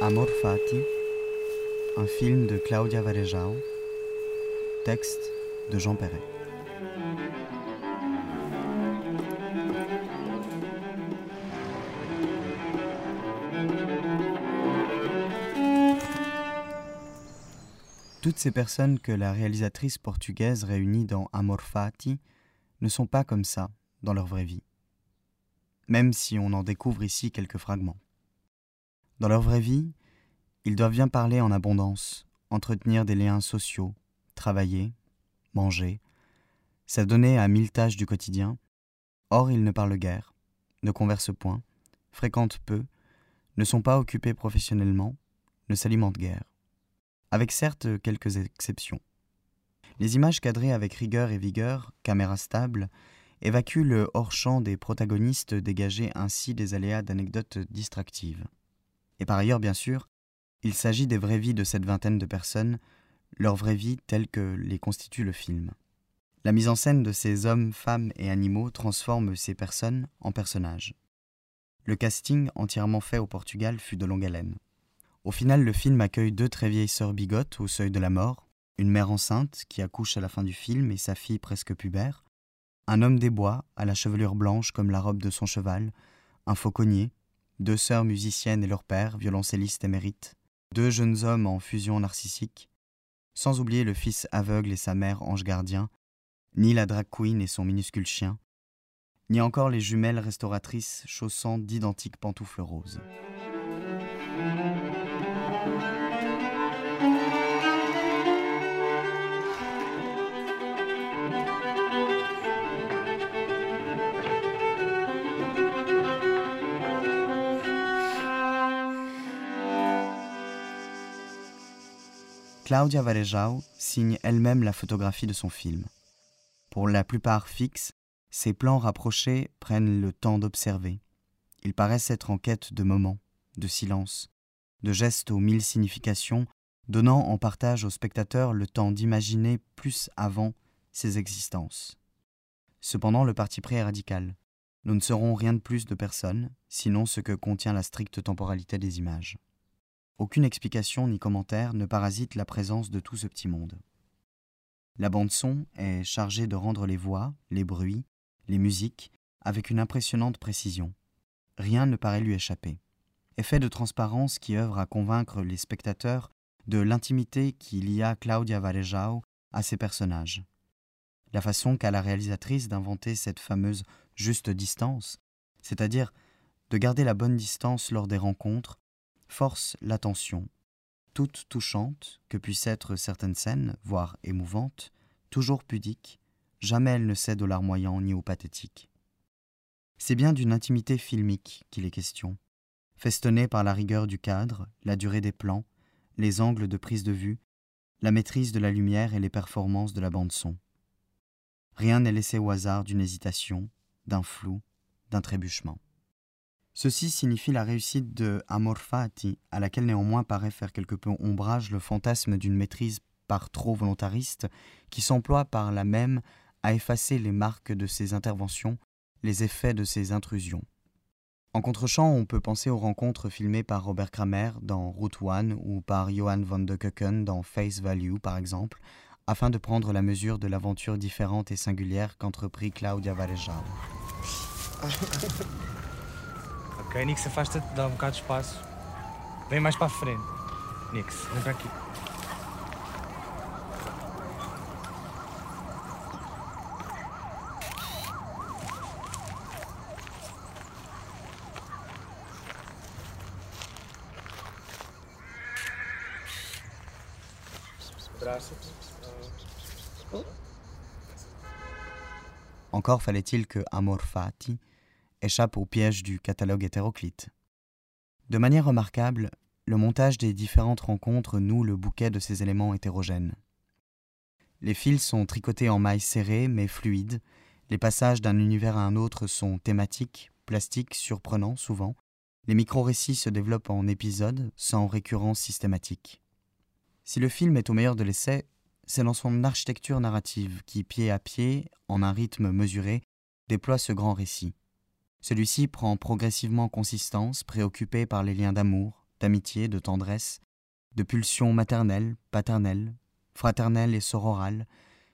Amor Fati, un film de Claudia Varejao, texte de Jean Perret. Toutes ces personnes que la réalisatrice portugaise réunit dans Amor Fati ne sont pas comme ça dans leur vraie vie, même si on en découvre ici quelques fragments. Dans leur vraie vie, ils doivent bien parler en abondance, entretenir des liens sociaux, travailler, manger, s'adonner à mille tâches du quotidien. Or, ils ne parlent guère, ne conversent point, fréquentent peu, ne sont pas occupés professionnellement, ne s'alimentent guère. Avec certes quelques exceptions. Les images cadrées avec rigueur et vigueur, caméra stable, évacuent le hors-champ des protagonistes dégagés ainsi des aléas d'anecdotes distractives. Et par ailleurs, bien sûr, il s'agit des vraies vies de cette vingtaine de personnes, leurs vraies vies telles que les constitue le film. La mise en scène de ces hommes, femmes et animaux transforme ces personnes en personnages. Le casting, entièrement fait au Portugal, fut de longue haleine. Au final, le film accueille deux très vieilles sœurs bigotes au seuil de la mort, une mère enceinte qui accouche à la fin du film et sa fille presque pubère, un homme des bois à la chevelure blanche comme la robe de son cheval, un fauconnier, deux sœurs musiciennes et leur père, violoncelliste émérite, deux jeunes hommes en fusion narcissique, sans oublier le fils aveugle et sa mère ange gardien, ni la drag queen et son minuscule chien, ni encore les jumelles restauratrices chaussant d'identiques pantoufles roses. Claudia Varejao signe elle-même la photographie de son film. Pour la plupart fixes, ces plans rapprochés prennent le temps d'observer. Ils paraissent être en quête de moments, de silence, de gestes aux mille significations, donnant en partage au spectateur le temps d'imaginer plus avant ses existences. Cependant, le parti pris est radical. Nous ne serons rien de plus de personne, sinon ce que contient la stricte temporalité des images. Aucune explication ni commentaire ne parasite la présence de tout ce petit monde. La bande-son est chargée de rendre les voix, les bruits, les musiques avec une impressionnante précision. Rien ne paraît lui échapper. Effet de transparence qui œuvre à convaincre les spectateurs de l'intimité qu'il y a Claudia Varejao à ses personnages. La façon qu'a la réalisatrice d'inventer cette fameuse juste distance, c'est-à-dire de garder la bonne distance lors des rencontres, force l'attention, toute touchante que puissent être certaines scènes, voire émouvantes, toujours pudiques, jamais elle ne cède au larmoyant ni au pathétique. C'est bien d'une intimité filmique qu'il est question, festonnée par la rigueur du cadre, la durée des plans, les angles de prise de vue, la maîtrise de la lumière et les performances de la bande-son. Rien n'est laissé au hasard d'une hésitation, d'un flou, d'un trébuchement. Ceci signifie la réussite de Amor Fati, à laquelle néanmoins paraît faire quelque peu ombrage le fantasme d'une maîtrise par trop volontariste, qui s'emploie par la même à effacer les marques de ses interventions, les effets de ses intrusions. En contre-champ, on peut penser aux rencontres filmées par Robert Kramer dans Route One ou par Johan van de Kucken dans Face Value, par exemple, afin de prendre la mesure de l'aventure différente et singulière qu'entreprit Claudia Varejao. Ok, Nix, afasta-te, dá um bocado de espaço. Vem mais para a frente. Nix, vem para aqui. Encore fallait-il que Amor Fati échappe au piège du catalogue hétéroclite. De manière remarquable, le montage des différentes rencontres noue le bouquet de ces éléments hétérogènes. Les fils sont tricotés en mailles serrées mais fluides, les passages d'un univers à un autre sont thématiques, plastiques, surprenants souvent, les micro-récits se développent en épisodes sans récurrence systématique. Si le film est au meilleur de l'essai, c'est dans son architecture narrative qui, pied à pied, en un rythme mesuré, déploie ce grand récit. Celui-ci prend progressivement consistance, préoccupé par les liens d'amour, d'amitié, de tendresse, de pulsions maternelles, paternelles, fraternelles et sororales,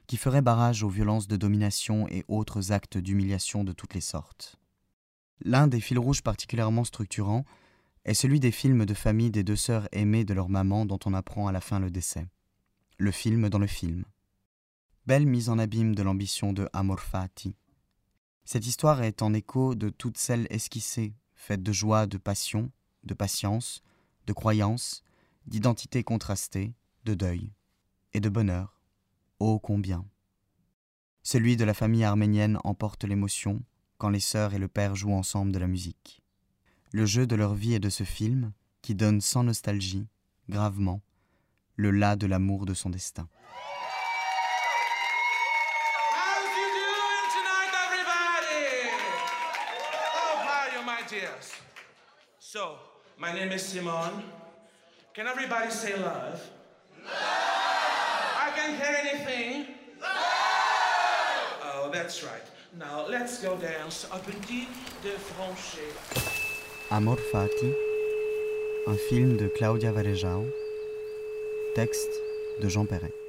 qui feraient barrage aux violences de domination et autres actes d'humiliation de toutes les sortes. L'un des fils rouges particulièrement structurants est celui des films de famille des deux sœurs aimées de leur maman dont on apprend à la fin le décès. Le film dans le film. Belle mise en abîme de l'ambition de Amor. Cette histoire est en écho de toutes celles esquissées, faites de joie, de passion, de patience, de croyance, d'identité contrastée, de deuil et de bonheur. Ô combien Celui de la famille arménienne emporte l'émotion quand les sœurs et le père jouent ensemble de la musique. Le jeu de leur vie et de ce film, qui donne sans nostalgie, gravement, le la de l'amour de son destin. So, my name is Simone. Can everybody say love? I can't hear anything. Oh, that's right. Now, let's go dance un petit de franché. Amor Fati, un film de Claudia Varejao, texte de Jean Perret.